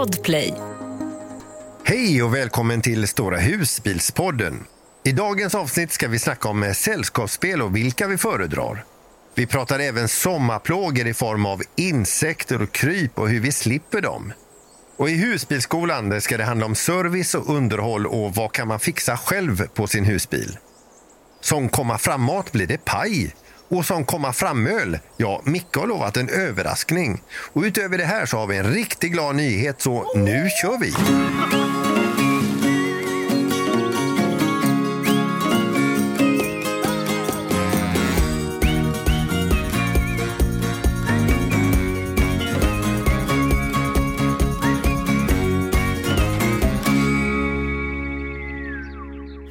Podplay. Hej och välkommen till Stora husbilspodden. I dagens avsnitt ska vi snacka om eh, sällskapsspel och vilka vi föredrar. Vi pratar även sommarplågor i form av insekter och kryp och hur vi slipper dem. Och I husbilsskolan eh, ska det handla om service och underhåll och vad kan man fixa själv på sin husbil. Som komma framåt blir det paj. Och som komma framöl, ja, Micke har lovat en överraskning. Och utöver det här så har vi en riktigt glad nyhet, så nu kör vi!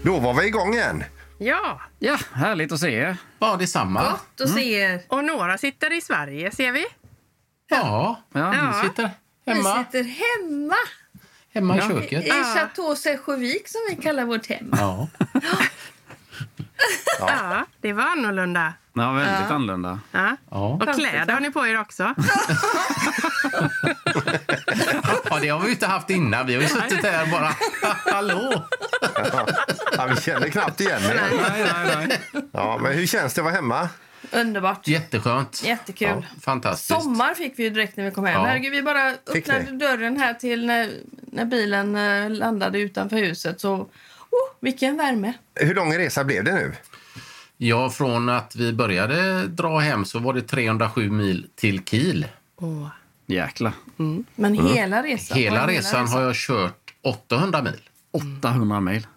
Då var vi igång igen. Ja, Ja, härligt att se er. Ja, detsamma. Gott att se er. och några sitter i Sverige ser vi. Ja, Ja. vi sitter Vi hemma, sitter hemma hemma i Ja. köket. i Chateau Sergevik som vi kallar vårt hem. Ja. Ja. det var annorlunda. Ja, väldigt annorlunda. Ja. Ja. Och kläder har ni på er också. ja, det har vi inte haft innan. Vi har ju suttit här bara. Hallå! Ja, vi känner knappt igen er. Nej, nej, nej. Ja, men hur känns det att vara hemma? Underbart. Jätteskönt. Jättekul. Ja, fantastiskt. Sommar fick vi ju direkt när vi kom hem. Ja. Herregud, vi bara Fick öppnade ni? dörren här till när, när bilen eh, landade utanför huset. Så, oh, vilken värme. Hur lång resa blev det nu? Ja, från att vi började dra hem så var det 307 mil till Kiel. Åh. Jäklar. Men hela resan. Hela och resan har jag kört 800 mil. 800 mil.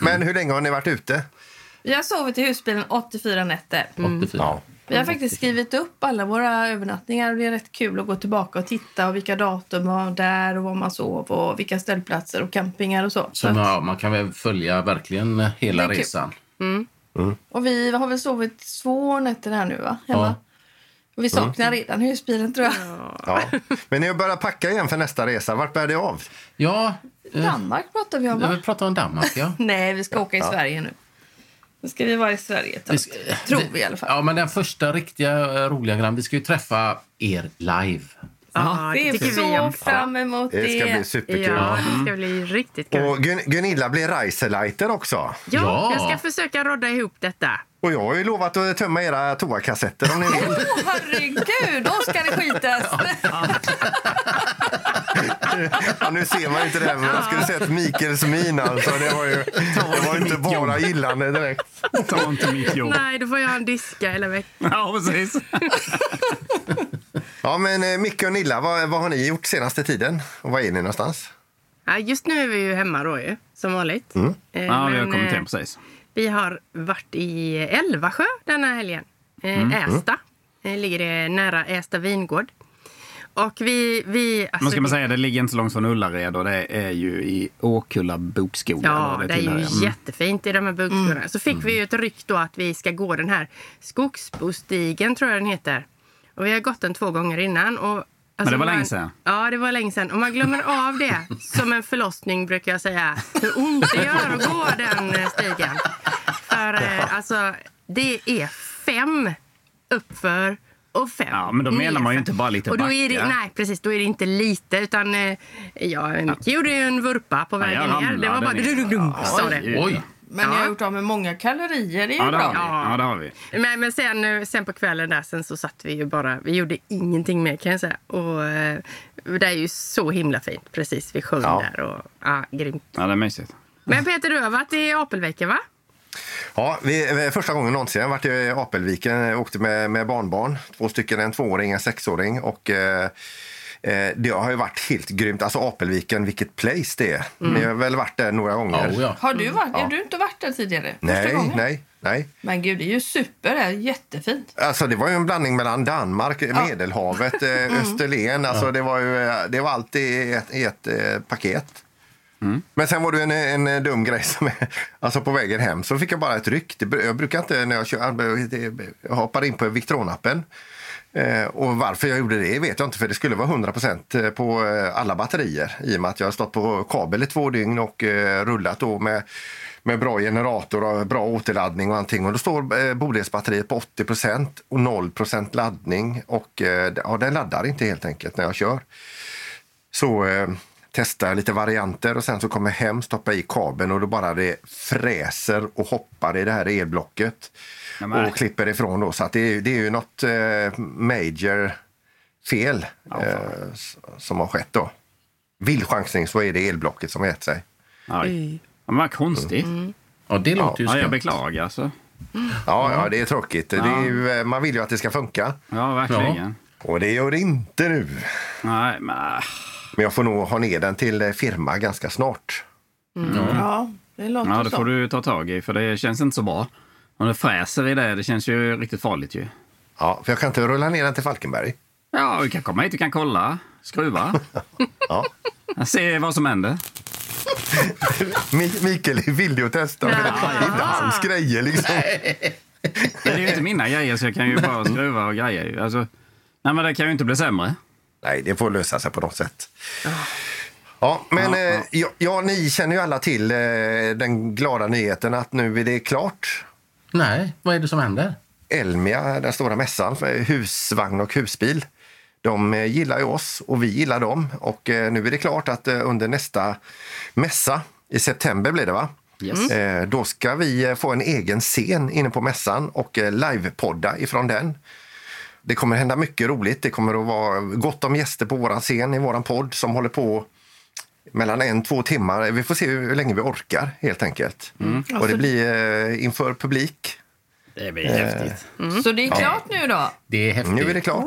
Men hur länge har ni varit ute? Vi har sovit i husbilen 84 nätter. 84. Vi har faktiskt skrivit upp alla våra övernattningar och det är rätt kul att gå tillbaka och titta och vilka datum var där och var man sov och vilka ställplatser och campingar och så. Så så att, ja, man kan väl följa verkligen hela Det är kul. resan. och vi har väl sovit två nätter här nu va? Hemma. Ja. Och vi saknar redan husbilen tror jag. Ja. Men ni har börjat packa igen för nästa resa. Vart bär det av? Ja, Danmark pratar vi om va? vi pratar om Danmark, ja. Nej, vi ska åka i Sverige nu. Nu ska vi vara i Sverige ett tag. Tror vi i alla fall. Ja, men den första riktiga eh, roliga grejen, vi ska ju träffa er live. Ja, det är tycker vi så fram emot det. Det ska bli superkul. Ja, det ska bli riktigt kul. Och Gun- Gunilla blir Reiserleiter också. Ja, Ja. jag ska försöka rodda ihop detta. Och jag har ju lovat att tömma era toakassetter om ni vill. Åh, herregud, då ska det skitas! Ja, nu ser man inte det, men jag skulle sett Mikaels min alltså. Det var ju det var inte bara gillande direkt. Ta inte mitt jobb. Nej, då får jag en diska hela veckan. Ja, precis. Ja, men eh, Micke och Nilla, vad, vad har ni gjort senaste tiden? Och var är ni någonstans? Ja, just nu är vi ju hemma då ju, som vanligt. Eh, Ja, vi har kommit eh, hem precis. Vi har varit i Älvasjö denna helgen. Eh, Ästa. Eh, ligger det nära Ästa vingård. Och vi... vi alltså, Men ska man säga, det ligger inte så långt från Ullared och det är ju i Åkulla bokskog. Ja, det är ju. Mm. jättefint i de här bokskogarna. Så fick vi ju ett ryck då att vi ska gå den här Skogsbostigen, tror jag den heter. Och vi har gått den två gånger innan. Och, alltså, Men det var man- länge sedan. Ja, det var länge sedan. Och man glömmer av det som en förlossning, brukar jag säga. Hur ont det gör att gå den eh, stigen. För eh, alltså, det är fem uppför och fem Ja, men då menar man ju nerför. inte bara lite och då är det, backa. Nej, precis. Då är det inte lite, utan... eh, Ja, Micke gjorde ju en vurpa på Ja, vägen ner. Det var bara... Dum, dum, dum, sa det. Oj! Men Ja. har gjort av med många kalorier, det är ju Ja, det har bra. vi. Ja, det har vi. Men, men sen, eh, sen på kvällen där sen så satt vi ju bara, vi gjorde ingenting mer kan jag säga. Och eh, det är ju så himla fint precis vid sjön Ja. där och ja, grymt. Ja, det är mysigt. Men Peter, du har varit i Apelviken va? Ja, vi, första gången någonsin. Jag varit i Apelviken. Jag åkte med, med barnbarn. Två stycken, en tvååring, en sexåring. Och, eh, eh, det har ju varit helt grymt. Alltså Apelviken, vilket place det är. Ni har väl varit där några gånger? Ja, ja. Har du varit? Har du inte varit där tidigare? Nej, nej, nej. Men gud, det är ju super. Det är jättefint. Alltså det var ju en blandning mellan Danmark, Medelhavet, eh, Österlen. Alltså det var ju eh, det var allt i ett, i ett eh, paket. Men sen var det en, en dum grej som alltså på vägen hem så fick jag bara ett ryck. Det, jag brukar inte när jag kör, jag hoppar in på Victronappen. Eh, och varför jag gjorde det vet jag inte för det skulle vara 100% eh, på eh, alla batterier i och med att jag har stått på kabel i två dygn och eh, rullat då med med bra generator och bra återladdning och allting. Och då står eh, Bodelsbatteriet på 80% och 0% laddning. Och eh, ja, den laddar inte helt enkelt när jag kör. Så eh, jag lite varianter och sen så kommer jag hem, stoppar i kabeln och då bara det fräser och hoppar i det här elblocket Ja, men- och klipper ifrån då. Så att det, är, det är ju något eh, major fel eh, s- som har skett då. Vild chansning så är det elblocket som gett sig. Oj. Ja, vad konstigt. Ja, det låter ju Ja, jag beklagar. Så. Ja, ja det är tråkigt. Det är ju, eh, man vill ju att det ska funka Ja, verkligen. och det gör det inte nu. Nej, men... Men jag får nog ha ner den till eh, firma ganska snart. Ja, det låter Ja, det så. får du ta tag i, för det känns inte så bra. Om det fräser i det, det känns ju riktigt farligt ju. Ja, för jag kan inte rulla ner den till Falkenberg. Ja, du kan komma hit, du kan kolla, skruva. Ja. Se vad som händer. Mi- Mikael är villig att testa. men Det är inte hans grejer liksom. Det är ju inte mina grejer, så jag kan ju bara skruva och grejer. ju. Alltså, nej, men det kan ju inte bli sämre. Nej, det får lösa sig på något sätt. Ja, men Ja, eh, ja, ja, ni känner ju alla till eh, den glada nyheten att nu är det klart. Nej, vad är det som händer? Elmia, den stora mässan för husvagn och husbil. De eh, gillar ju oss och vi gillar dem. Och eh, nu är det klart att eh, under nästa mässa, i september blir det va? Yes. Eh, Då ska vi få en egen scen inne på mässan och livepodda ifrån den. Det kommer hända mycket roligt. Det kommer att vara gott om gäster på vår scen i vår podd som håller på mellan en två timmar. Vi får se hur länge vi orkar helt enkelt. Och det blir eh, inför publik. Det blir häftigt. Så det är klart nu då? Det är häftigt. Nu är det klart.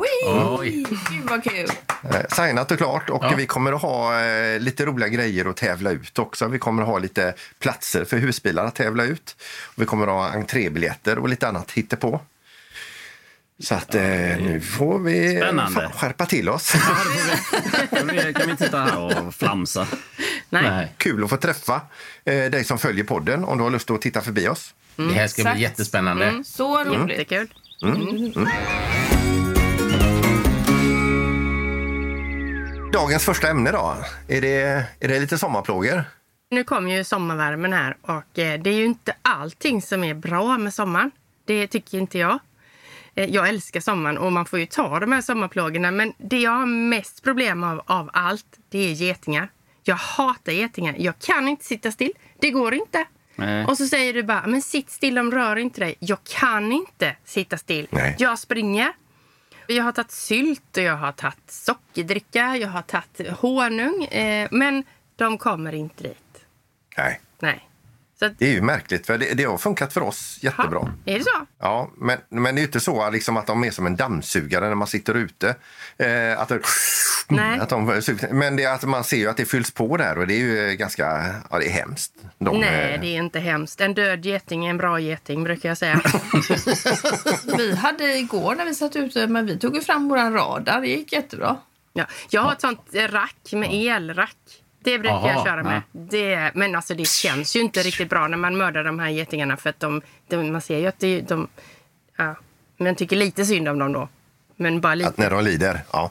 Oj. Gud vad kul. Eh, Signat och klart och Ja. vi kommer att ha eh, lite roliga grejer att tävla ut också. Vi kommer att ha lite platser för husbilar att tävla ut. Vi kommer att ha entrébiljetter och lite annat hittepå. Så att eh, nu får vi Spännande. skärpa till oss. Kan vi, kan vi titta här och flamsa? Nej. Nej. Kul att få träffa eh, dig som följer podden om du har lust att titta förbi oss. Det här ska exakt. bli jättespännande. Så roligt. Jättekul. Dagens första ämne då. Är det, är det lite sommarplågor? Nu kommer ju sommarvärmen här och eh, det är ju inte allting som är bra med sommaren. Det tycker inte jag. Eh, Jag älskar sommaren och man får ju ta de här sommarplågorna men det jag har mest problem av, av allt, det är getingar. Jag hatar getingar. Jag kan inte sitta still. Det går inte. Nej. Och så säger du bara, men sitt still, de rör inte dig. Jag kan inte sitta still. Nej. Jag springer. Jag har tagit sylt och jag har tagit sockerdricka, jag har tagit honung. Eh, men de kommer inte dit. Nej. Nej. Så att, Det är ju märkligt för det, det har funkat för oss jättebra. ha, är det så? Ja, men, men det är ju inte så liksom, att de är som en dammsugare när man sitter ute. Eh, att det, Nej. Att de, men det att man ser ju att det fylls på där och det är ju ganska ja, det är hemskt. De, Nej, eh, det är inte hemskt. En död geting är en bra geting, brukar jag säga. Vi hade igår när vi satt ute, men vi tog ju fram våran radar. Det gick jättebra. Ja. Jag har ett sånt rack med elrack. Det brukar Aha, jag köra med. Det, men alltså det känns ju inte riktigt bra när man mördar de här getingarna för att de, de, man ser ju att det, de... Ja, man tycker lite synd om dem då. Men bara lite. att när de lider. Ja.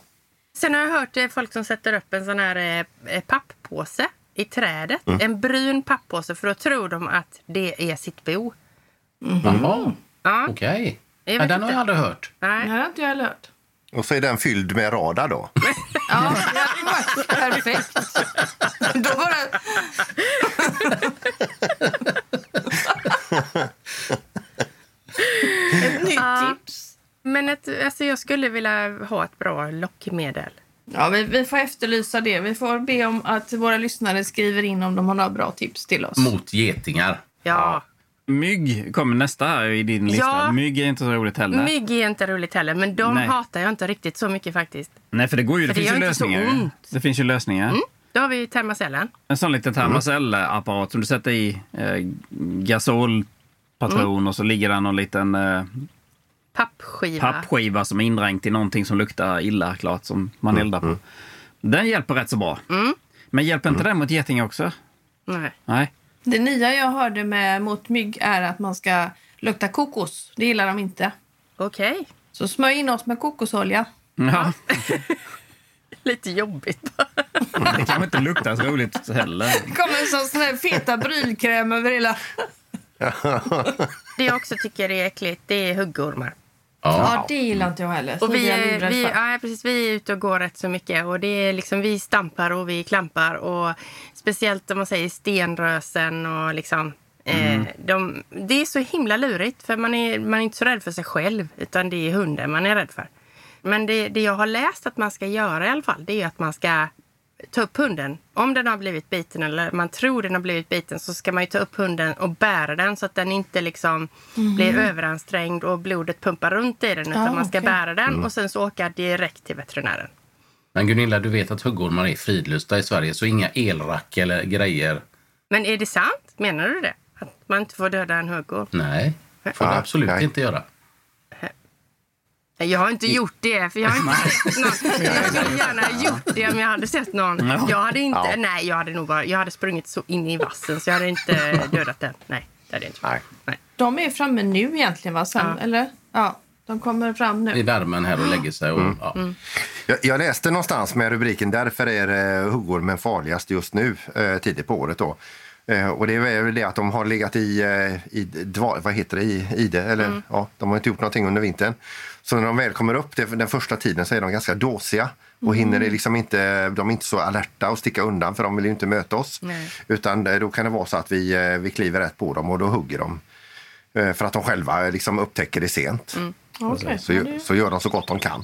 Sen har jag hört eh, folk som sätter upp en sån här eh, papppåse i trädet. En brun papppåse för då tror de att det är sitt bo. Jaha, Ja, okej. Jag Ja, vet den har jag aldrig hört. Det nej. här har inte jag heller hört. Och så är den fylld med radar då. Ja, det hade varit perfekt. Då bara... Ett nytt Ja. tips. Men ett, alltså jag skulle vilja ha ett bra lockmedel. Ja, vi, vi får efterlysa det. Vi får be om att våra lyssnare skriver in om de har några bra tips till oss. Mot getingar. Ja. Mygg kommer nästa här i din lista. Ja. Mygg är inte så roligt heller. Mygg är inte roligt heller, men de Nej. hatar jag inte riktigt så mycket faktiskt. Nej, för det går ju. Det, För det finns ju lösningar. ju. Det finns ju lösningar. Då har vi termocellen. En sån liten termocellapparat som du sätter i eh, gasolpatron och så ligger där någon liten eh, Pappskiva. pappskiva som är indränkt i någonting som luktar illa klart som man eldar på. Den hjälper rätt så bra. Men hjälper inte den mot getingar också? Nej. Nej. Det nya jag hörde med mot mygg är att man ska lukta kokos. Det gillar de inte. Okej. Så smörj in oss med kokosolja. Ja, Lite jobbigt det kanske inte luktar så roligt heller. Det kommer en sån här feta brylkräm över hela... Det jag också tycker är äckligt, det är huggormar. Ja, det gillar inte jag heller. Och vi, är, vi, ja, precis, vi är ute och går rätt så mycket. Och det är liksom, vi stampar och vi klampar. Och speciellt om man säger stenrösen och liksom... Eh, de, det är så himla lurigt för man är, man är inte så rädd för sig själv utan det är hunden man är rädd för. Men det, det jag har läst att man ska göra i alla fall det är att man ska ta upp hunden. Om den har blivit biten eller man tror den har blivit biten så ska man ju ta upp hunden och bära den så att den inte liksom blir överansträngd och blodet pumpar runt i den utan Ah, man ska okej. bära den och sen så åka direkt till veterinären. Men Gunilla, du vet att huggormar är fridlysta i Sverige, så inga elrack eller grejer. Men är det sant? Menar du det? Att man inte får döda en huggorm? Nej, får du Nej, absolut nej. inte göra. Jag har inte gjort det, för jag har inte sett någon. Jag skulle gärna ha gjort det om jag hade sett någon. Ja. Jag hade inte, nej, jag hade nog bara, jag hade sprungit så in i vassen så jag hade inte dödat den. Nej, det hade jag inte. Nej. Nej. De är framme nu egentligen, va? Sen, Ja. Eller? Ja, de kommer fram I nu. värmen här och lägger sig. Och, Mm. ja. Jag, jag läste någonstans med rubriken Därför är huggormen farligast just nu, eh, tidigt på året. Då. Eh, och det är väl det att de har legat i, eh, i vad heter det, i ide, eller ja, de har inte gjort någonting under vintern. Så när de väl kommer upp det, den första tiden så är de ganska dåsiga och hinner det liksom inte, de är inte så alerta och sticka undan för de vill ju inte möta oss. Nej. Utan eh, då kan det vara så att vi, eh, vi kliver rätt på dem och då hugger de. Eh, För att de själva liksom upptäcker det sent. Okej, Så, ja, det- så gör de så gott de kan.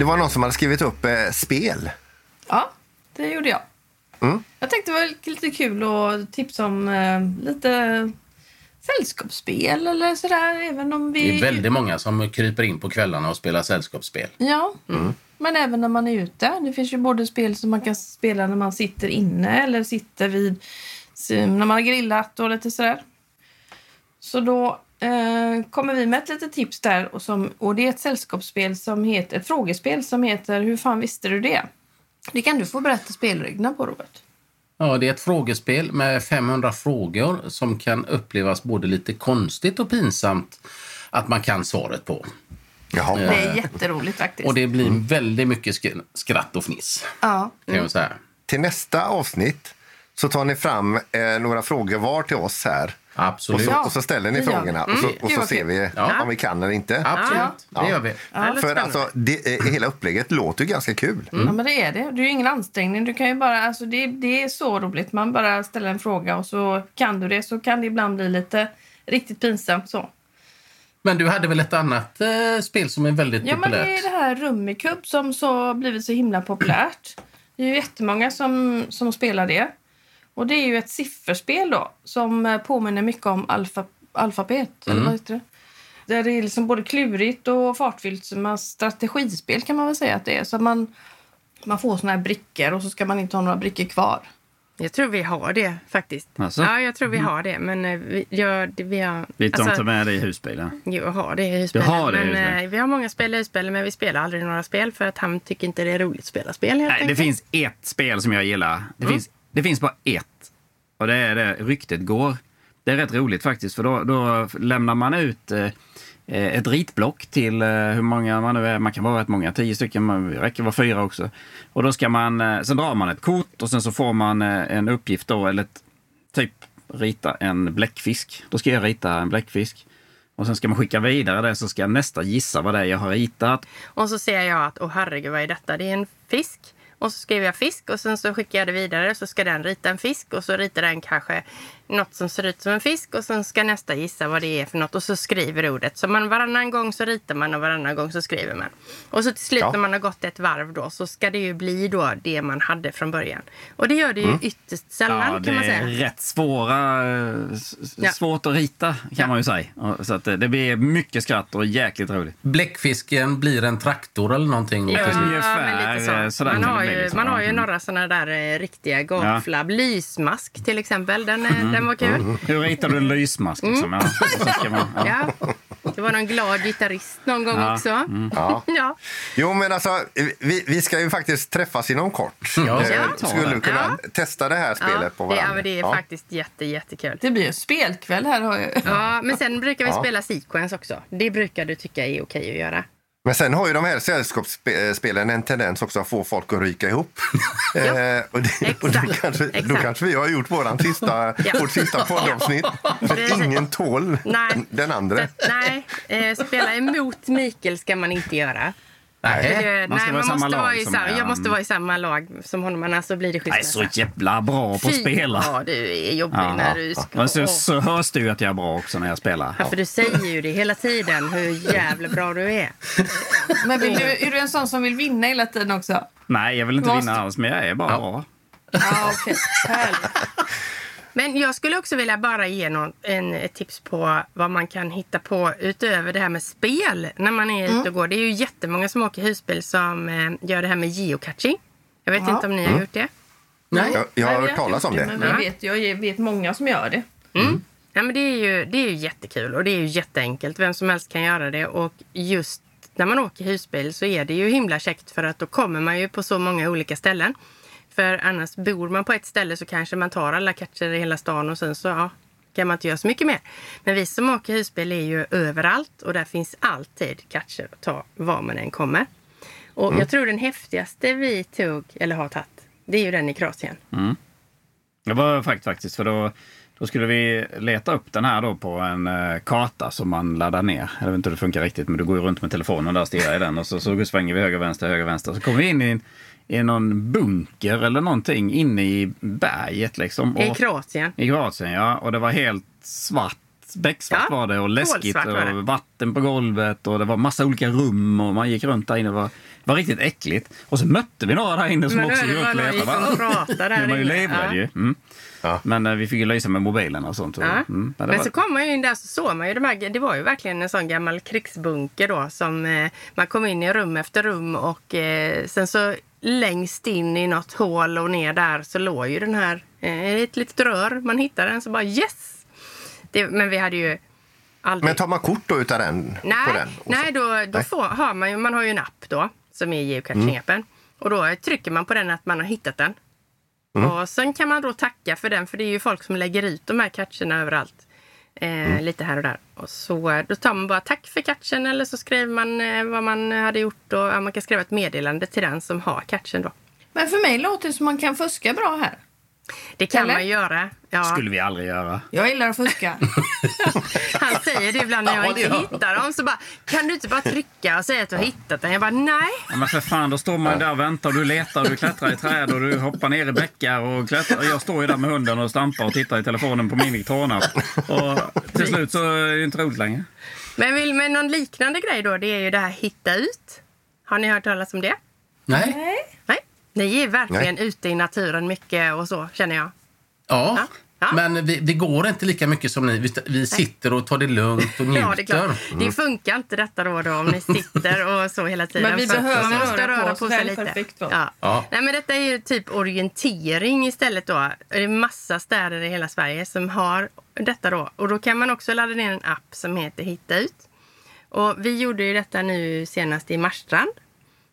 Det var någon som hade skrivit upp eh, spel. Ja, det gjorde jag. Mm. Jag tänkte det var lite kul att tipsa om eh, lite sällskapsspel eller sådär. Även om vi... Det är väldigt många som kryper in på kvällarna och spelar sällskapsspel. Ja, men även när man är ute. Det finns ju både spel som man kan spela när man sitter inne eller sitter vid när man har grillat och lite sådär. Så då eh, kommer vi med ett litet tips där och, som, och det är ett sällskapsspel som heter, ett frågespel som heter Hur fan visste du det? Det kan du få berätta spelreglerna på Robert. Ja, det är ett frågespel med 500 frågor som kan upplevas både lite konstigt och pinsamt att man kan svaret på. Jaha. Det är jätteroligt faktiskt. Och det blir väldigt mycket sk- skratt och fniss, ja. kan jag säga. Till nästa avsnitt så tar ni fram eh, några frågor var till oss här. Och Absolut. så, Ja, och så ställer ni frågorna och så, och Gud, så ser vi Ja. om vi kan eller inte. Absolut, Ja. det gör vi. För alltså, det, eh, hela upplägget låter ju ganska kul. Ja, men det är det. Det är ju ingen ansträngning. Du kan ju bara, alltså det, det är så roligt. Man bara ställer en fråga och så kan du det. Så kan det ibland bli lite riktigt pinsamt så. Men du hade väl ett annat eh, spel som är väldigt Ja, men det populärt? är det här Rummikub som så blivit så himla populärt. Det är ju jättemånga som, som spelar det. Och det är ju ett sifferspel då som eh, påminner mycket om alfa, alfabet. Eller vad heter det? Där det är liksom både klurigt och fartfyllt. som ett strategispel kan man väl säga att det är. Så man, man får såna här brickor och så ska man inte ha några brickor kvar. Jag tror vi har det faktiskt. Alltså? Ja, jag tror vi har det. Men eh, vi, ja, det, vi har... Vi tar alltså, inte med det i husbilen. Jo, jag har det i. Du har det i men, husspelet. eh, vi har många spel i husspelet, men vi spelar aldrig några spel för att han tycker inte det är roligt att spela spel. Helt Nej, det enkelt. finns ett spel som jag gillar. Det, finns, det finns bara ett. Och det är det ryktet går. Det är rätt roligt faktiskt, för då, då lämnar man ut eh, eh ett ritblock till eh, hur många man nu är. Man kan vara rätt många, tio stycken, man det räcker vara fyra också. Och då ska man, eh, sen drar man ett kort och sen så får man eh, en uppgift då, eller ett, typ rita en bläckfisk. Då ska jag rita en bläckfisk. Och sen ska man skicka vidare det så ska nästa gissa vad det är jag har ritat. Och så ser jag att, åh herregud, vad är detta? Det är en fisk. Och så skriver jag fisk och sen så skickar jag det vidare. Så ska den rita en fisk och så ritar den kanske något som ser ut som en fisk och sen ska nästa gissa vad det är för något och så skriver ordet. Så man, varannan gång så ritar man och varannan gång så skriver man. Och så till slut Ja. när man har gått ett varv då så ska det ju bli då det man hade från början. Och det gör det ju Mm. ytterst sällan Ja, det kan man är säga. rätt svåra, eh, Ja. svårt att rita kan man ju säga. Så att det det blir mycket skratt och jäkligt roligt. Bläckfisken blir en traktor eller någonting. Ja, ungefär, men lite eh, så. sådär Man har det ju, liksom. man har ju några sådana där eh, riktiga gapflabb. Lysmask till exempel. Den, eh, den var kul. Hur ritar du en lysmask? Liksom? Ja. man, ja. Mm. Ja. Det var någon glad gitarrist någon gång Ja. också. Ja. Ja. Jo, men alltså, vi, vi ska ju faktiskt träffas inom kort. Ja. Eh, Ja. Skulle du kunna testa det här spelet Ja, på det, varandra? ja, men det är Ja. faktiskt jätte, jättekul. Det blir en spelkväll här. Har jag. Ja, men sen brukar vi Ja. spela sequence också. Det brukar du tycka är okej att göra. Men sen har ju de här sällskapsspelen en tendens också att få folk att ryka ihop. eh, och det, och då, Exakt. kanske, då Exakt. kanske vi har gjort våran sista, Ja. vårt sista poddavsnitt. För ingen tål Nej. den andra. Nej, eh, spela emot Mikael ska man inte göra. Nej. Man ska nej, vara i samma måste lag vara i som samma, jag måste vara i samma lag som honom, annars så blir det Jag är skilsmässa. så jävla bra på att spela. Ja, du är jobbig Ja. när du ska... Men så, så hörs det ju att jag är bra också när jag spelar. Ja, för du säger ju det hela tiden, hur jävla bra du är. Men vill du, är du en sån som vill vinna hela tiden också? Nej, jag vill inte Måste- vinna alls, men jag är bara bra. Ja, okej. Härligt. Men jag skulle också vilja bara ge någon, en, ett tips på vad man kan hitta på utöver det här med spel när man är ute och går. Det är ju jättemånga som åker husbil som eh, gör det här med geocaching. Jag vet Ja. inte om ni har gjort det. Nej. Jag, jag har hört talas om gjort det. Men Ja. vi vet, jag vet många som gör det. Ja, men det, är ju, det är ju jättekul och det är ju jätteenkelt. Vem som helst kan göra det. Och just när man åker husbil så är det ju himla käckt för att då kommer man ju på så många olika ställen. För annars bor man på ett ställe så kanske man tar alla catcher i hela stan och sen så ja, kan man inte göra så mycket mer. Men vi som åker husbil är ju överallt och där finns alltid catcher att ta var man än kommer. Och jag tror den häftigaste vi tog, eller har tagit, det är ju den i Kroatien. Det var fakt- faktiskt, för då, då skulle vi leta upp den här då på en eh, karta som man laddar ner. Jag vet inte hur det funkar riktigt, men du går ju runt med telefonen där och stirrar i den och så, så svänger vi höger, vänster, höger, vänster. Så kommer vi in i, en- i någon bunker eller någonting inne i berget liksom. I Och- Kroatien. I Kroatien, ja. Och det var helt svart. Becksvart Ja, var det och läskigt det. och vatten på golvet och det var massa olika rum och man gick runt där inne. Det var, det var riktigt äckligt. Och så mötte vi några där inne som Men också gick runt och letade. var ju Ja. ju. Mm. Ja. Men eh, vi fick ju lysa med mobilen och sånt. Ja. Mm. Men Men var, så kom man ju in där så såg man ju de här, det var ju verkligen en sån gammal krigsbunker då som eh, man kom in i rum efter rum och eh, sen så längst in i något hål och ner där så låg ju den här, eh, ett litet rör. Man hittade den så bara yes! Det, men vi hade ju aldrig... Men tar man kort då utav den? Nej, på den? Nej då, då Nej. Får, har man ju, man har ju en app då som är geocaching-appen. Och då trycker man på den att man har hittat den. Och sen kan man då tacka för den, för det är ju folk som lägger ut de här catcherna överallt. Eh, Lite här och där. Och så då tar man bara tack för catchen eller så skriver man eh, vad man hade gjort och ja, man kan skriva ett meddelande till den som har catchen då. Men för mig låter det som man kan fuska bra här. Det kan Eller? man göra. Ja. skulle vi aldrig göra. Jag gillar att fuska. Han säger det ibland när jag Ja, inte hittar dem. Så bara, kan du inte bara trycka och säga att du har hittat den? Jag bara, nej. Ja, men för fan, då står man där och väntar och du letar och du klättrar i träd och du hoppar ner i bäckar och klättrar. Jag står ju där med hunden och stampar och tittar i telefonen på min Victornapp. Och till slut så är det inte roligt längre. Men vill med någon liknande grej då, det är ju det här hitta ut. Har ni hört talas om det? Nej. Nej. Ni är verkligen ute i naturen mycket och så, känner jag. Ja. Ja. Ja. Men vi, det går inte lika mycket som ni. Vi, vi sitter och tar det lugnt och njuter. Ja, det är klart. Det funkar inte detta då, då om ni sitter och så hela tiden. Men vi behöver man måste röra på röra oss. på Det sig är lite. perfekt då. Ja. Ja. Nej, men detta är ju typ orientering istället då. Det är massa städer i hela Sverige som har detta då. Och då kan man också ladda ner en app som heter Hitta ut. Och vi gjorde ju detta nu senast i Marstrand.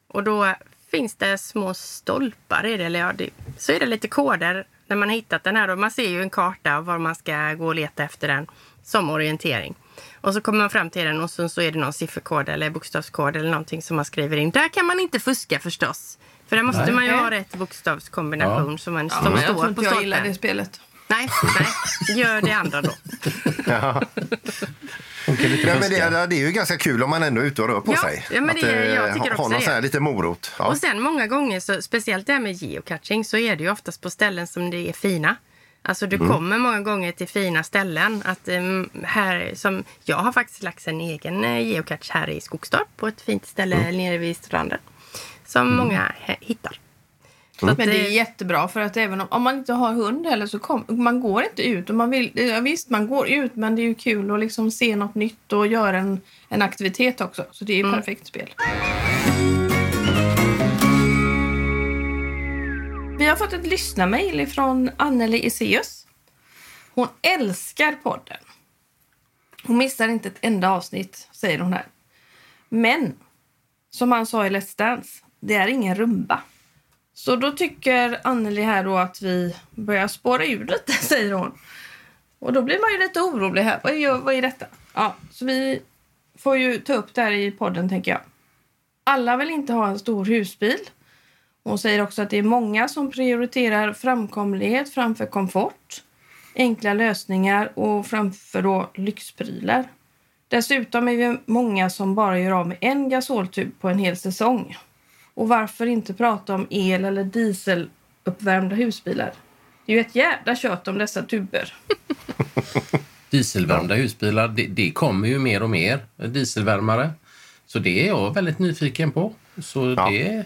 Och då finns det små stolpar i det. Eller ja, det, så är det lite koder när man har hittat den här. Och man ser ju en karta av var man ska gå och leta efter den som orientering. Och så kommer man fram till den och så, så är det någon sifferkod eller bokstavskod eller någonting som man skriver in. Där kan man inte fuska förstås. För där måste Nej. man ju ha rätt bokstavskombination som, man, Ja, som men jag står på inte jag gillar stolpen. det spelet. Nej, nej, gör det andra då. Lite Nej, men det, det är ju ganska kul om man ändå är ute och rör på Ja, sig. ja, men att det- eh, jag tycker ha, också ha lite morot. Ja. Och sen många gånger, så, speciellt det här med geocaching, så är det ju oftast på ställen som det är fina. Alltså du kommer många gånger till fina ställen. Att, um, här, som, jag har faktiskt lagt en egen eh, geocache här i Skogstorp på ett fint ställe nere vid stranden. Som många he- hittar. Att, Men det är eh, jättebra för att även om, om man inte har hund heller så kom, man går inte ut. Och man vill, ja, visst, man går ut men det är ju kul att liksom se något nytt och göra en, en aktivitet också. Så det är ju perfekt spel. Vi har fått ett lyssnarmail från Anneli Iseus. Hon älskar podden. Hon missar inte ett enda avsnitt, säger hon här. Men, som han sa i Let's Dance, det är ingen rumba. Så då tycker Anneli här då att vi börjar spåra ur lite, säger hon. Och då blir man ju lite orolig här. Vad är, vad är detta? Ja, så vi får ju ta upp det här i podden, tänker jag. Alla vill inte ha en stor husbil. Hon säger också att det är många som prioriterar framkomlighet framför komfort, enkla lösningar och framför då lyxprylar. Dessutom är vi många som bara gör av med en gasoltub på en hel säsong. Och varför inte prata om el eller dieseluppvärmda husbilar? Det är ju ett jävla kött om dessa tuber. Dieselvärmda husbilar, det, det kommer ju mer och mer dieselvärmare. Så det är jag väldigt nyfiken på. Så Ja. det,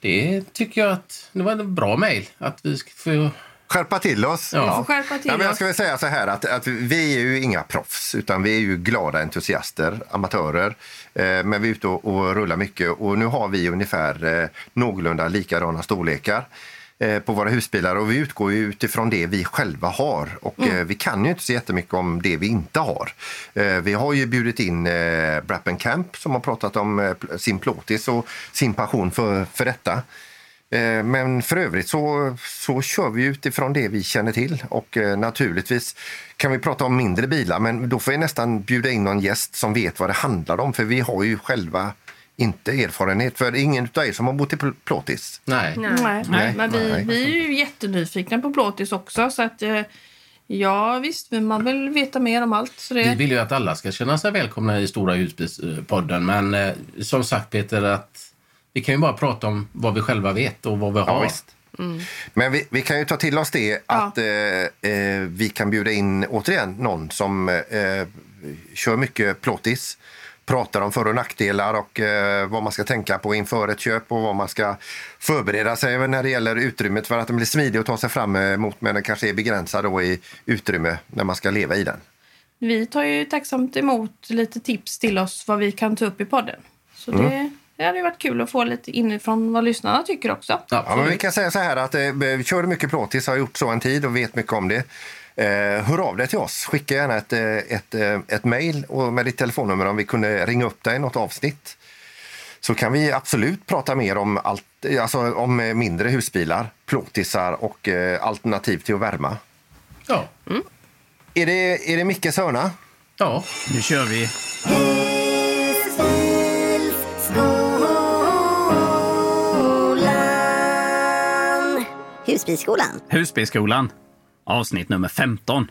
det tycker jag att det var en bra mejl. Att vi ska få... Skärpa till oss. Ja. Vi får skärpa till Ja, men jag ska väl säga så här att, att vi är ju inga proffs utan vi är ju glada entusiaster, amatörer. Eh, men vi är ute och, och rullar mycket och nu har vi ungefär eh, någorlunda likadana storlekar eh, på våra husbilar och vi utgår ju utifrån det vi själva har och eh, vi kan ju inte så jättemycket om det vi inte har. Eh, vi har ju bjudit in eh, Brappen Camp som har pratat om sin plåtis och sin passion för, för detta. Eh, Men för övrigt så, så kör vi utifrån det vi känner till. Och eh, naturligtvis kan vi prata om mindre bilar, men då får vi nästan bjuda in någon gäst som vet vad det handlar om. För vi har ju själva inte erfarenhet. För det är ingen av er som har bott i pl- plåtis. Nej. Nej. Nej. Men vi, vi är ju jättenyfikna på plåtis också. Så att, eh, ja, visst, men man vill veta mer om allt. Så Vi det, vill ju att alla ska känna sig välkomna i Stora husbilspodden. Men eh, som sagt Peter, att vi kan ju bara prata om vad vi själva vet och vad vi har. visst. Men vi, vi kan ju ta till oss det att eh, eh, vi kan bjuda in återigen någon som eh, kör mycket plåtis. Pratar om för och nackdelar och eh, vad man ska tänka på inför ett köp och vad man ska förbereda sig när det gäller utrymmet för att den blir smidig att ta sig fram emot men den kanske är begränsad då i utrymme när man ska leva i den. vi tar ju tacksamt emot lite tips till oss vad vi kan ta upp i podden. Så det, det hade ju varit kul att få lite inifrån vad lyssnarna tycker också. Ja, men vi kan säga så här att eh, vi kör mycket plåtis, har gjort så en tid och vet mycket om det. Eh, hör av dig till oss. Skicka gärna ett, eh, ett, eh, ett mejl och med ditt telefonnummer om vi kunde ringa upp dig i något avsnitt. Så kan vi absolut prata mer om, allt, alltså om eh, mindre husbilar, plåtisar och eh, alternativ till att värma. Ja. Är det, är det Mickes hörna? ja. Nu kör vi. Husbilskolan. Husbilskolan, avsnitt nummer 15.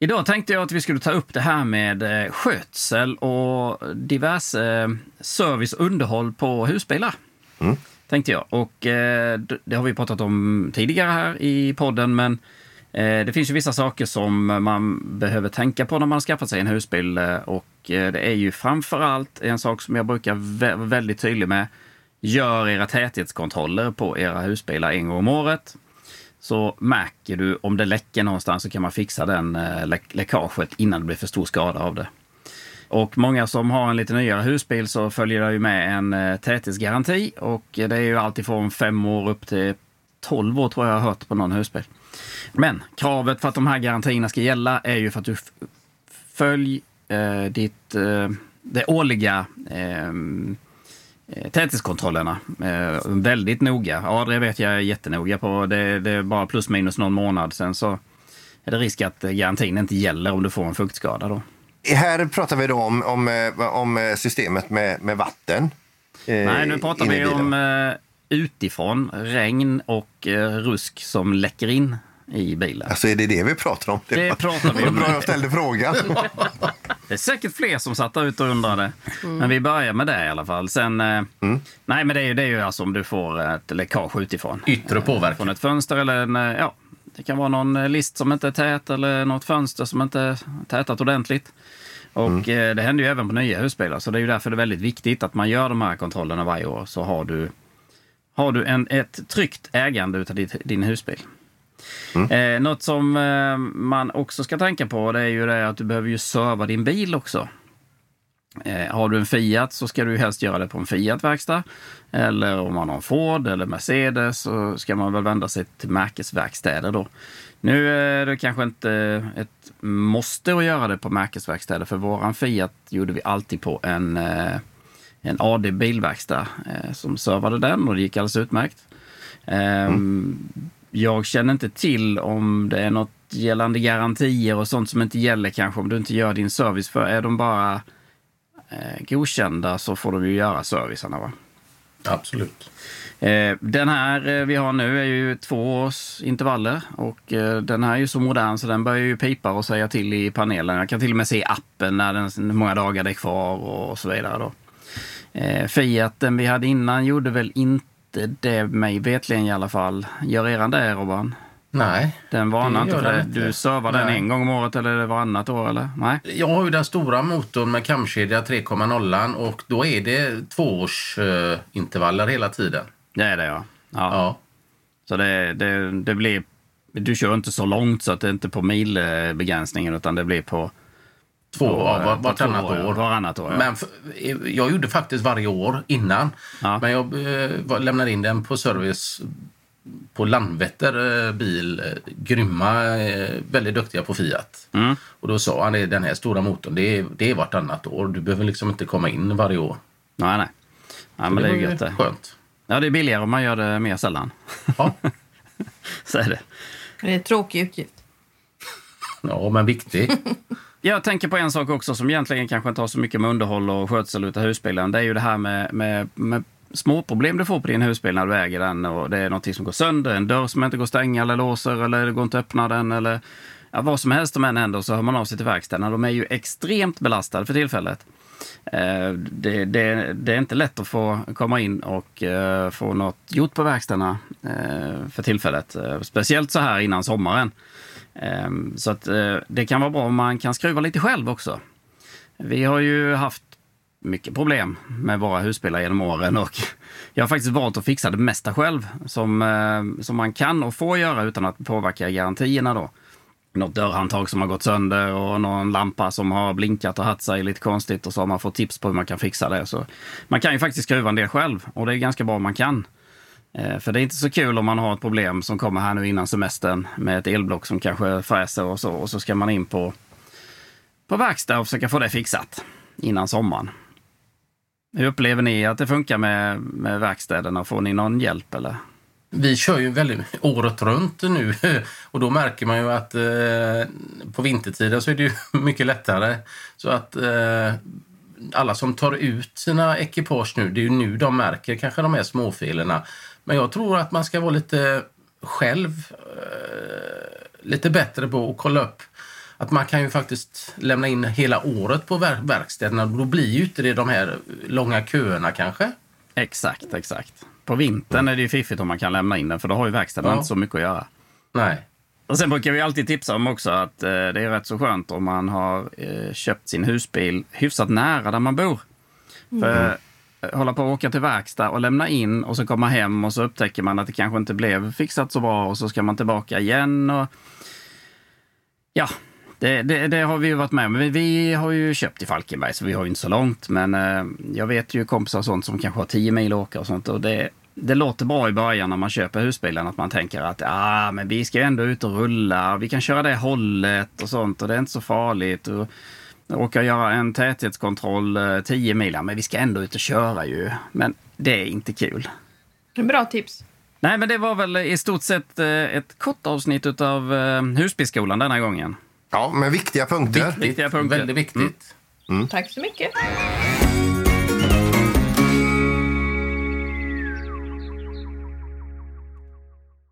Idag tänkte jag att vi skulle ta upp det här med eh, skötsel och diverse eh, service och underhåll på husbilar. Tänkte jag. Och eh, det har vi pratat om tidigare här i podden, men det finns ju vissa saker som man behöver tänka på när man har skaffat sig en husbil. Och det är ju framför allt en sak som jag brukar vara väldigt tydlig med. Gör era täthetskontroller på era husbilar en gång om året. Så märker du om det läcker någonstans så kan man fixa den eh, lä- läckaget innan det blir för stor skada av det. Och många som har en lite nyare husbil så följer det ju med en eh, täthetsgaranti och det är ju alltifrån fem år upp till 12 år tror jag jag har hört på någon husbil. Men kravet för att de här garantierna ska gälla är ju för att du följ eh, ditt, eh, det årliga eh, eh, täthetskontrollerna eh, väldigt noga. Det vet jag är jättenoga på. Det, det är bara plus minus någon månad. Sen så är det risk att garantin inte gäller om du får en fuktskada. Då. Här pratar vi då om, om, eh, om eh, systemet med, med vatten. eh, Nej, nu pratar vi om eh, utifrån, regn och eh, rusk som läcker in i bilen. Alltså är det det vi pratar om? Det var- pratar vi om. bra jag ställde frågan. Det är säkert fler som satt där ute och undrade. Men vi börjar med det i alla fall. Sen, eh, Mm. Nej, men det är, ju- det är ju alltså om du får ett läckage utifrån. Yttre påverkan. Från ett fönster eller en, eh, ja, Det kan vara någon eh, list som inte är tät eller något fönster som inte är tätat ordentligt. Och eh, det händer ju även på nya husbilar, så det är ju därför det är väldigt viktigt att man gör de här kontrollerna varje år. Så har du, har du en, ett tryggt ägande utav ditt, din husbil. Eh, något som eh, man också ska tänka på det är ju det att du behöver ju serva din bil också. Eh, har du en Fiat så ska du helst göra det på en Fiat-verkstad. Eller om man har en Ford eller Mercedes så ska man väl vända sig till märkesverkstäder då. Nu är det kanske inte ett måste att göra det på märkesverkstäder för våran Fiat gjorde vi alltid på en, eh, en AD bilverkstad eh, som servade den och det gick alldeles utmärkt. Ehm, Jag känner inte till om det är något gällande garantier och sånt som inte gäller kanske om du inte gör din service. För är de bara eh, godkända så får de ju göra servicerna. Va? Absolut. Eh, den här eh, vi har nu är ju två års intervaller och eh, den här är ju så modern så den börjar ju pipa och säga till i panelen. Jag kan till och med se i appen när den, hur många dagar det är kvar och så vidare. Då. Fiat, den vi hade innan, gjorde väl inte det mig vetligen i alla fall. Gör eran det Robban? Nej. Den varnar inte för det. inte. Du servar den en gång om året eller är det varannat år eller? Nej. Jag har ju den stora motorn med kamkedja 3,0 och då är det tvåårsintervaller intervaller hela tiden. Det är det ja. ja. Ja. Så det, det, det blir... Du kör inte så långt så att det inte är på milbegränsningen utan det blir på... Två, på, ja, var, på vartannat två år. Varannat år, ja. Men för, jag gjorde faktiskt varje år innan. Ja. Men jag eh, lämnade in den på service på Landvetter eh, bil. Eh, grymma, eh, väldigt duktiga på Fiat. Mm. Och då sa han, det är den här stora motorn, det är, det är vartannat år. Du behöver liksom inte komma in varje år. Nej, nej. Ja, men det är ju gött det. Skönt. Ja, det är billigare om man gör det mer sällan. Ja. Så är det. Det är en tråkig utgift. ja, men viktig. Jag tänker på en sak också som egentligen kanske inte har så mycket med underhåll och skötsel av husbilen. Det är ju det här med, med, med småproblem du får på din husbil när du äger den. Och det är någonting som går sönder, en dörr som inte går att stänga eller låser eller det går inte att öppna den. Eller ja, vad som helst om än händer så hör man av sig till verkstaden. De är ju extremt belastade för tillfället. Eh, det, det, det är inte lätt att få komma in och eh, få något gjort på verkstäderna eh, för tillfället. Speciellt så här innan sommaren. Ehm, så att eh, det kan vara bra om man kan skruva lite själv också. Vi har ju haft mycket problem med våra husbilar genom åren och jag har faktiskt valt att fixa det mesta själv som, eh, som man kan och får göra utan att påverka garantierna då. Något dörrhandtag som har gått sönder och någon lampa som har blinkat och haft sig lite konstigt och så har man fått tips på hur man kan fixa det. Så man kan ju faktiskt skruva en del själv och det är ganska bra om man kan. Eh, för det är inte så kul om man har ett problem som kommer här nu innan semestern med ett elblock som kanske fräser och så och så ska man in på, på verkstad och försöka få det fixat innan sommaren. Hur upplever ni att det funkar med, med verkstäderna? Får ni någon hjälp eller? Vi kör ju väldigt året runt nu och då märker man ju att eh, på vintertiden så är det ju mycket lättare. Så att eh, alla som tar ut sina ekipage nu, det är ju nu de märker kanske de här småfilerna. Men jag tror att man ska vara lite själv eh, lite bättre på att kolla upp att man kan ju faktiskt lämna in hela året på ver- verkstäderna. Då blir ju inte det de här långa köerna kanske. Exakt, exakt. På vintern är det ju fiffigt om man kan lämna in den för då har ju verkstaden Ja. inte så mycket att göra. Nej. Och sen brukar vi alltid tipsa om också att eh, det är rätt så skönt om man har eh, köpt sin husbil hyfsat nära där man bor. För eh, Eh, hålla på att åka till verkstad och lämna in och så komma hem och så upptäcker man att det kanske inte blev fixat så bra och så ska man tillbaka igen. Och... Ja, det, det, det har vi ju varit med om. Vi, Vi har ju köpt i Falkenberg så vi har ju inte så långt. Men eh, jag vet ju kompisar och sånt som kanske har 10 mil att åka och sånt. Och det, det låter bra i början när man köper husbilen att man tänker att ah, men vi ska ju ändå ut och rulla. Vi kan köra det hållet och sånt och det är inte så farligt. Och, åka och göra en täthetskontroll eh, 10 mil. Ja, men vi ska ändå ut och köra ju. Men det är inte kul. En bra tips. Nej, men det var väl i stort sett eh, ett kort avsnitt av eh, Husbilskolan denna gången. Ja, med viktiga punkter. Viktiga punkter. Väldigt viktigt. Tack så mycket.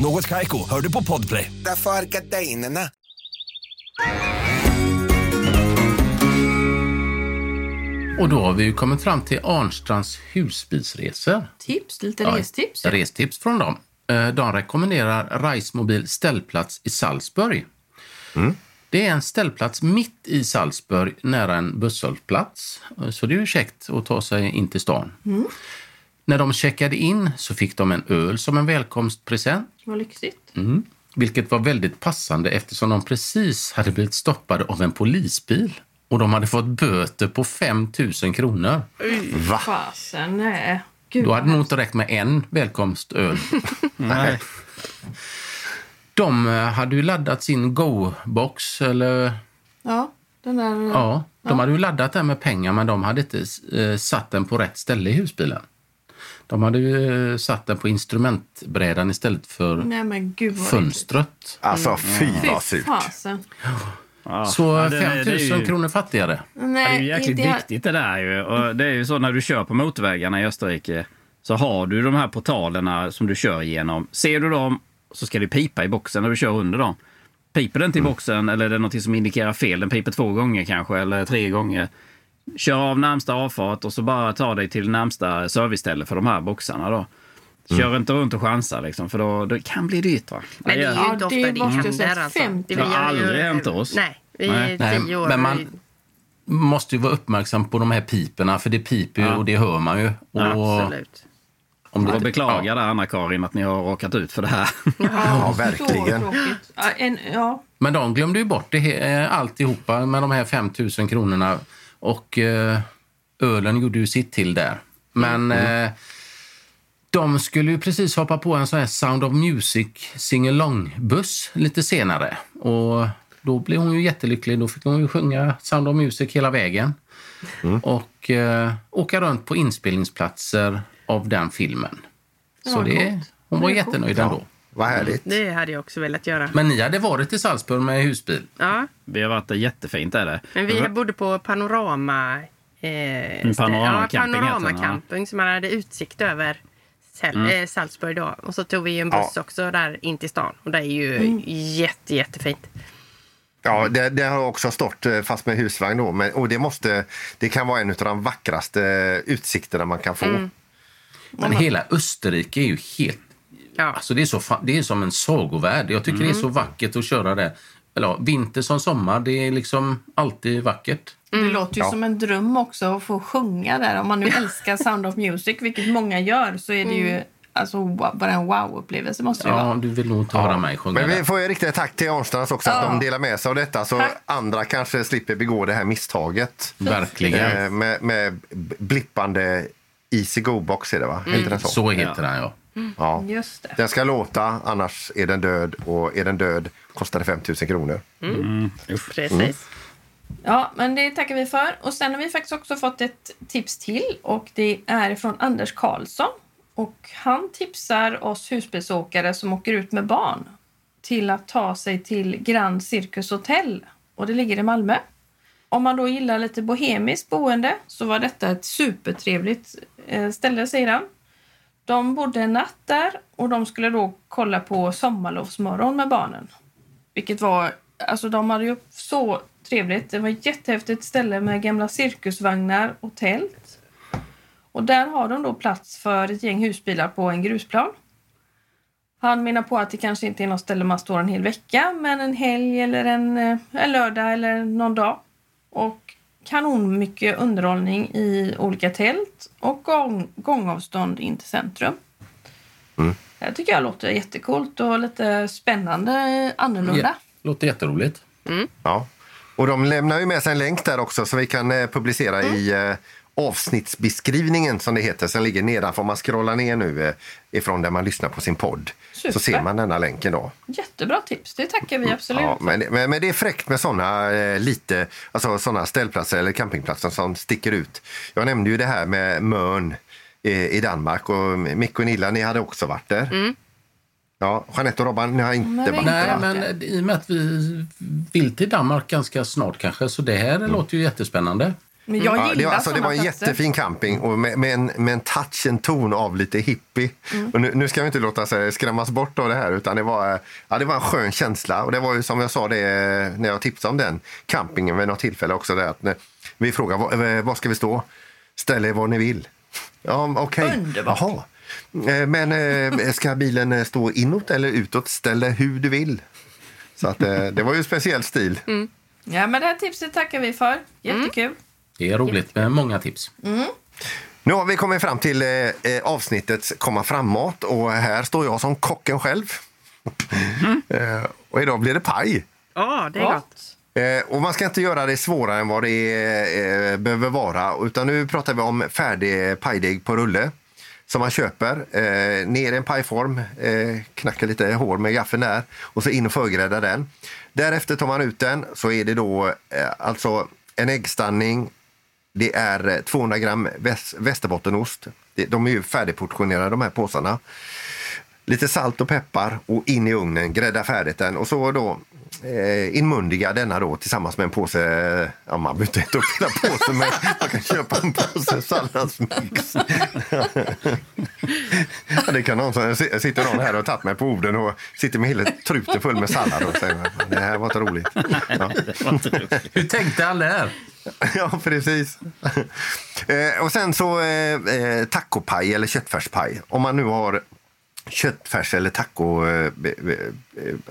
Något Kaiko, hör du på Podplay. Därför är gardinerna. Och då har vi ju kommit fram till Arnstrands husbilsresor. Tips, lite Ja, restips. Restips från dem. Eh, De rekommenderar Reismobil ställplats i Salzburg. Det är en ställplats mitt i Salzburg nära en busshållplats. Eh, Så det är ju käckt att ta sig in till stan. När de checkade in så fick de en öl som en välkomstpresent. Vad lyxigt. Mm. Vilket var väldigt passande eftersom de precis hade blivit stoppade av en polisbil. Och de hade fått böter på 5 000 kronor. Va? Fasen, nej. Gud, Då hade nog inte räckt med en välkomstöl. Nej. De eh, hade ju laddat sin Go-box, eller Ja, den där... ja, de hade ju laddat den med pengar men de hade inte eh, satt den på rätt ställe i husbilen. De hade ju eh, satt den på instrumentbrädan istället för Nej men gud vad fönstret. Alltså fy äckligt. vad surt. Ja. Så Ja, det- 5 000 det är ju- kronor fattigare. Ja, det är Nej, ju jäkligt inte viktigt det där ju. Och det är ju så när du kör på motorvägarna i Österrike så har du de här portalerna som du kör igenom. Ser du dem så ska det pipa i boxen när du kör under dem. Piper den till boxen eller är det något som indikerar fel, den piper två gånger kanske eller tre gånger. Kör av närmsta avfart och så bara ta dig till närmsta serviceställe för de här boxarna då. Kör inte runt och chansa liksom, för då, det kan bli dyrt va? Men det är ju Ja, inte ofta det det, jag händer. Alltså. 50. Det har gör ju- aldrig hänt oss. Nej, vi är Nej, tio år. men man- Måste ju vara uppmärksam på de här piperna för det piper ju Ja. och det hör man ju. Och Absolut. om Jag det, beklagar där Anna-Karin att ni har råkat ut för det här. Ja, Så verkligen. Ja, en, ja. Men de glömde ju bort det, eh, alltihopa med de här 5 000 kronorna. Och eh, ölen gjorde ju sitt till där. Men eh, de skulle ju precis hoppa på en sån här Sound of Music sing-along-buss lite senare. Och då blev hon ju jättelycklig. Då fick hon ju sjunga Sound of Music hela vägen. Och eh, åka runt på inspelningsplatser av den filmen. Så det, hon var Det coolt. jättenöjd ändå. Vad härligt. Det hade jag också velat göra. Men ni hade varit i Salzburg med husbil? Ja, Vi har varit där jättefint är det. men vi bodde på Panorama... Eh, Panorama ja, camping Panorama heter den, ja. som man hade utsikt över Sal- Mm. eh, Salzburg då. Och så tog vi en buss också där in till stan. Och det är ju jätte, jättefint. Ja, det, det har också stått eh, fast med husvagn då. Men, och det, måste, det kan vara en av de vackraste eh, utsikterna man kan få. Mm. Men hela Österrike är ju helt... Ja. Alltså det, är så, det är som en sagovärld. Jag tycker det är så vackert att köra där. Eller, ja, vinter som sommar, det är liksom alltid vackert. Det låter ju Ja. som en dröm också att få sjunga där. Om man nu älskar Sound of Music, vilket många gör, så är det ju alltså, wa- bara en wow-upplevelse. måste det Ja, vara. du vill nog inte höra mig sjunga Men vi får ju rikta ett tack till Arnstrands också att Ja. de delar med sig av detta så Tack. andra kanske slipper begå det här misstaget. Verkligen. Eh, med, med blippande Easy Go-box är det va? Heter den så? Så heter den, ja. Ja. Just det. Den ska låta, annars är den död. Och är den död kostar det 5 000 kronor. Precis. Ja, men det tackar vi för. Och sen har vi faktiskt också fått ett tips till och det är från Anders Karlsson. Och han tipsar oss husbilsåkare som åker ut med barn till att ta sig till Grand Circus Hotel och det ligger i Malmö. Om man då gillar lite bohemiskt boende så var detta ett supertrevligt eh, ställe, säger han. De bodde en natt där och de skulle då kolla på sommarlovsmorgon med barnen. Vilket var, alltså de hade ju så trevligt. Det var ett jättehäftigt ställe med gamla cirkusvagnar och tält. Och där har de då plats för ett gäng husbilar på en grusplan. Han menar på att det kanske inte är något ställe man står en hel vecka, men en helg eller en, eh, en lördag eller någon dag. Och kanon mycket underhållning i olika tält och gång, gångavstånd in till centrum. Det tycker jag låter jättekult och lite spännande, annorlunda. ja. Låter jätteroligt. Ja. Och de lämnar ju med sig en länk där också så vi kan eh, publicera i eh, avsnittsbeskrivningen som det heter som ligger nedanför. Om man scrollar ner nu eh, ifrån där man lyssnar på sin podd Super. så ser man denna länken då. Jättebra tips, det tackar vi absolut Ja, men, men, men det är fräckt med såna eh, lite, alltså ställplatser eller campingplatser som sticker ut. Jag nämnde ju det här med Mörn eh, i Danmark och Micke och Nilla, ni hade också varit där. Ja, Jeanette och Robban, ni har inte Nej, varit Nej, där, va? men i och med att vi vill till Danmark ganska snart kanske, så det här låter ju jättespännande. Men jag Ja, gillar det, var, alltså, det var en platser. jättefin camping och med, med, en, med en touch, en ton av lite hippie. Och nu, nu ska vi inte låta sig skrämmas bort av det här utan det var, ja, det var en skön känsla. Och det var ju som jag sa det när jag tipsade om den campingen vid något tillfälle också. Där, att när vi frågade var, var ska vi stå? Ställ er var ni vill. Ja, okej. Underbart. Jaha. Eh, Men eh, ska bilen eh, stå inåt eller utåt? Ställ dig hur du vill. Så att, eh, det var ju en speciell stil. Ja, men det här tipset tackar vi för. Jättekul. Det är roligt med många tips. Nu har vi kommit fram till eh, eh, avsnittets komma framåt och här står jag som kocken själv. eh, och idag blir det paj. Ja, det är Ja. gott. Eh, och man ska inte göra det svårare än vad det eh, behöver vara. Utan nu pratar vi om färdig pajdeg på rulle som man köper. Eh, ner i en pajform, eh, knacka lite hår med gaffeln där och så in och förgrädda den. Därefter tar man ut den så är det då eh, alltså en äggstanning. Det är eh, 200 gram väs- västerbottenost. De är ju färdigportionerade de här påsarna. Lite salt och peppar och in i ugnen, grädda färdigt den och så då eh, inmundiga denna då tillsammans med en påse, ja man behöver inte äta upp hela påsen men man kan köpa en påse salladsmix. ja, det kan någon som, sitter någon här och tagit mig på orden och sitter med hela truten full med sallad och säger det här var inte roligt. Ja. Hur tänkte han där? Ja, precis. eh, och sen så eh, eh, tacopaj eller köttfärspaj. Om man nu har köttfärs eller tacofärs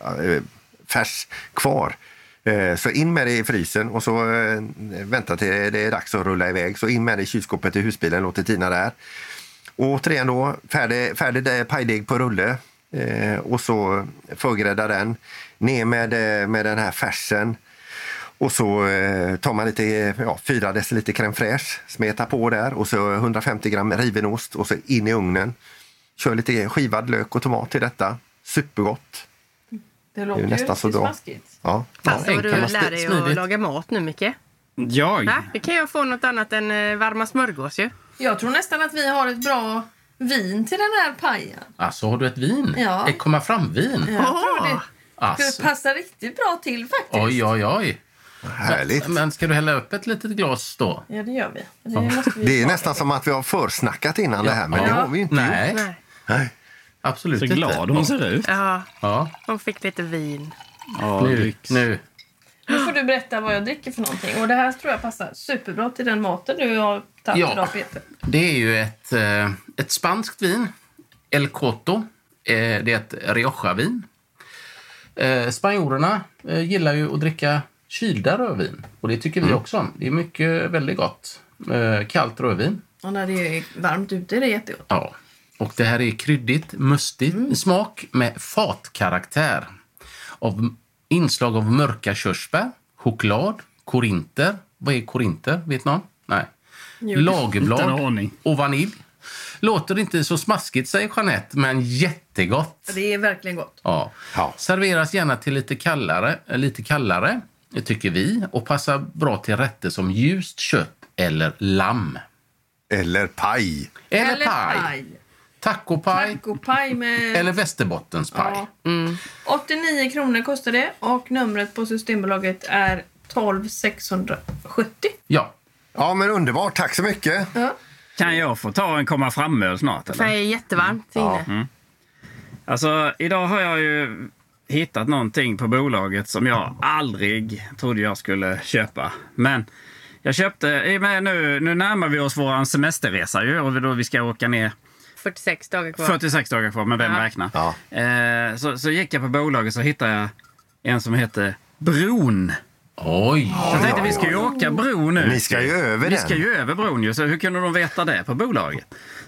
eh, eh, eh, kvar. Så in med det i frysen och så vänta till det är dags att rulla iväg. Så in med det i kylskåpet i husbilen, låt det tina där. Och återigen då, färdig, färdig pajdeg på rulle. Och så förgrädda den. Ner med, med den här färsen. Och så tar man lite, ja, 4 deciliter crème fraîche, smetar på där och så 150 gram riven ost och så in i ugnen. Kör lite skivad lök och tomat till detta. Supergott. Det låter ju ju nästan så bra. Ja. Fast vad du lär dig att laga mat nu, Micke. Jag? Va? Det kan jag få något annat än eh, varma smörgås ju. Jag tror nästan att vi har ett bra vin till den här pajen. Alltså, har du ett vin? Ja. Ett komma fram-vin? Jag tror det Alltså. passa riktigt bra till faktiskt. Oj, oj, oj. Härligt. Men ska du hälla upp ett litet glas då? Ja, det gör vi. Det, måste vi Det är nästan som att vi har försnackat innan det här, men det Ja. har vi ju inte Nej, gjort. Nej. Nej. absolut Så inte. glad hon ser ut. Ja, Ja, hon fick lite vin. Ja, nu, nu. Nu får du berätta vad jag dricker för någonting. Och det här tror jag passar superbra till den maten du har tagit Ja. idag, Peter. Det är ju ett, eh, ett spanskt vin. El Coto. Eh, Det är ett Rioja-vin. Eh, Spanjorerna gillar ju att dricka kylda rödvin. Och det tycker vi också om. Det är mycket väldigt gott. Kallt rödvin. Och när det är varmt ute är det jättegott. Ja. Och det här är kryddigt, mustigt smak med fatkaraktär. Av inslag av mörka körsbär, choklad, korinter. Vad är korinter? Vet någon? Nej. Utan Lagerblad och vanilj. Låter inte så smaskigt, säger Jeanette, men jättegott. Det är verkligen gott. Ja. Serveras gärna till lite kallare, eh, lite kallare, det tycker vi, och passar bra till rätter som ljust kött eller lamm. Eller paj. Eller, paj. Tacopaj. Tacopaj med... Eller västerbottenspaj. Ja. 89 kronor kostar det och numret på Systembolaget är 12 670. Ja. Ja, men underbart. Tack så mycket. Ja. Kan jag få ta en komma fram-öl snart? För Eller? det är jättevarmt inne. Alltså, idag har jag ju hittat någonting på bolaget som jag aldrig trodde jag skulle köpa. Men jag köpte, i och med nu, nu närmar vi oss vår semesterresa ju och då vi ska åka ner 46 dagar kvar. 46 dagar kvar, men vem Ja. räknar? Ja. Eh, så, så gick jag på bolaget så hittade jag en som heter Bron. Oj. Så jag tänkte vi ska ju åka bro nu. Ni ska ju över Vi den. ska ju över bron ju, så hur kunde de veta det på bolaget?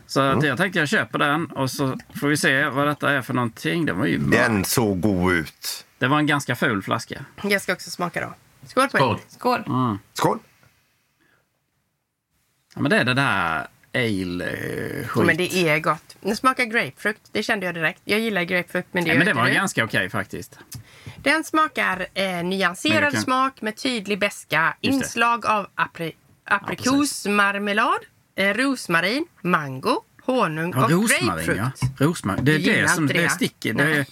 Så att jag tänkte jag köper den och så får vi se vad detta är för någonting. Det var ju Den såg god ut. Det var en ganska ful flaska. Jag ska också smaka då. Skål på er. Skål. Skål. Skål! Ja, men det är det där ale-skit. Men det är gott. Det smakar grapefrukt. Det kände jag direkt. Jag gillar grapefrukt, men det ja, men det var du. ganska okej faktiskt. Den smakar eh, nyanserad kan- smak med tydlig beska. Inslag av apri- aprikosmarmelad, eh, rosmarin, mango, honung Ja, och rosmarin, grapefruit. ja. Rosmarin. Det är det som det. sticker. Det är,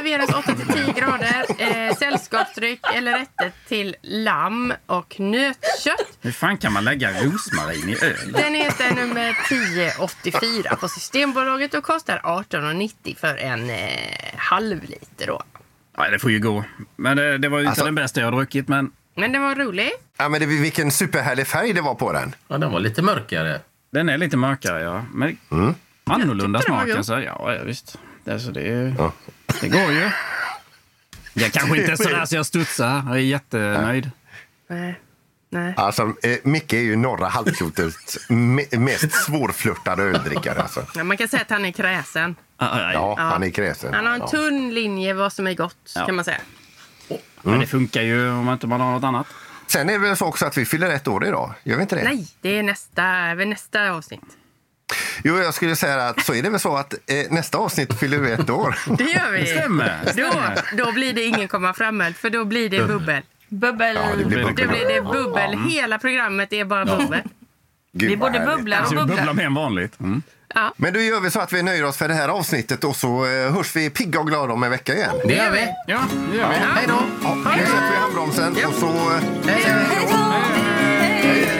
Serveras 8-10 grader. Eh, sällskapsdryck eller rätter till lamm och nötkött. hur fan kan man lägga rosmarin i öl? Den heter nummer 1084 på Systembolaget och kostar 18,90 för en eh, halv liter. Då. Ja, det får ju gå. Men det, det var ju inte Alltså- den bästa jag har druckit. Men Men den var rolig. Ja, men det, vilken superhärlig färg det var på den. Ja, den var lite mörkare. den är lite mörkare, ja. Men Mm. annorlunda smak. Alltså. Ja, ja, visst. Det, alltså, det, är- det går ju. Jag kanske inte är sådär så jag studsar. Jag är jättenöjd. Nej. Nej. Alltså, eh, Micke är ju norra halvklotets me- mest svårflörtade öldrickare. Alltså. Ja, man kan säga att han är kräsen. Ja, han är kräsen. Han har en tunn linje vad som är gott, Ja. kan man säga. Men det funkar ju om inte man har något annat. Sen är det väl så också att vi fyller ett år idag. Gör vi inte det? Nej, det är nästa, nästa avsnitt. Jo, jag skulle säga att så är det väl så att eh, nästa avsnitt fyller vi ett år. Det gör vi. Stämmer. Då, då blir det ingen komma framöl, för då blir det bubbel. Bubbel. Ja, det blir Då bubbel. blir det bubbel. Hela programmet är bara bubbel. Gud, Vi både härligt. bubblar och bubblar bubblar. mer än vanligt. Mm. Men då gör vi så att vi nöjer oss för det här avsnittet och så eh, hörs vi pigga och glada om en vecka igen. Det gör vi. Ja, det gör vi. Hej då! Ja, nu sätter vi handbromsen och så... eh, Hej, hej. Hej, hej då!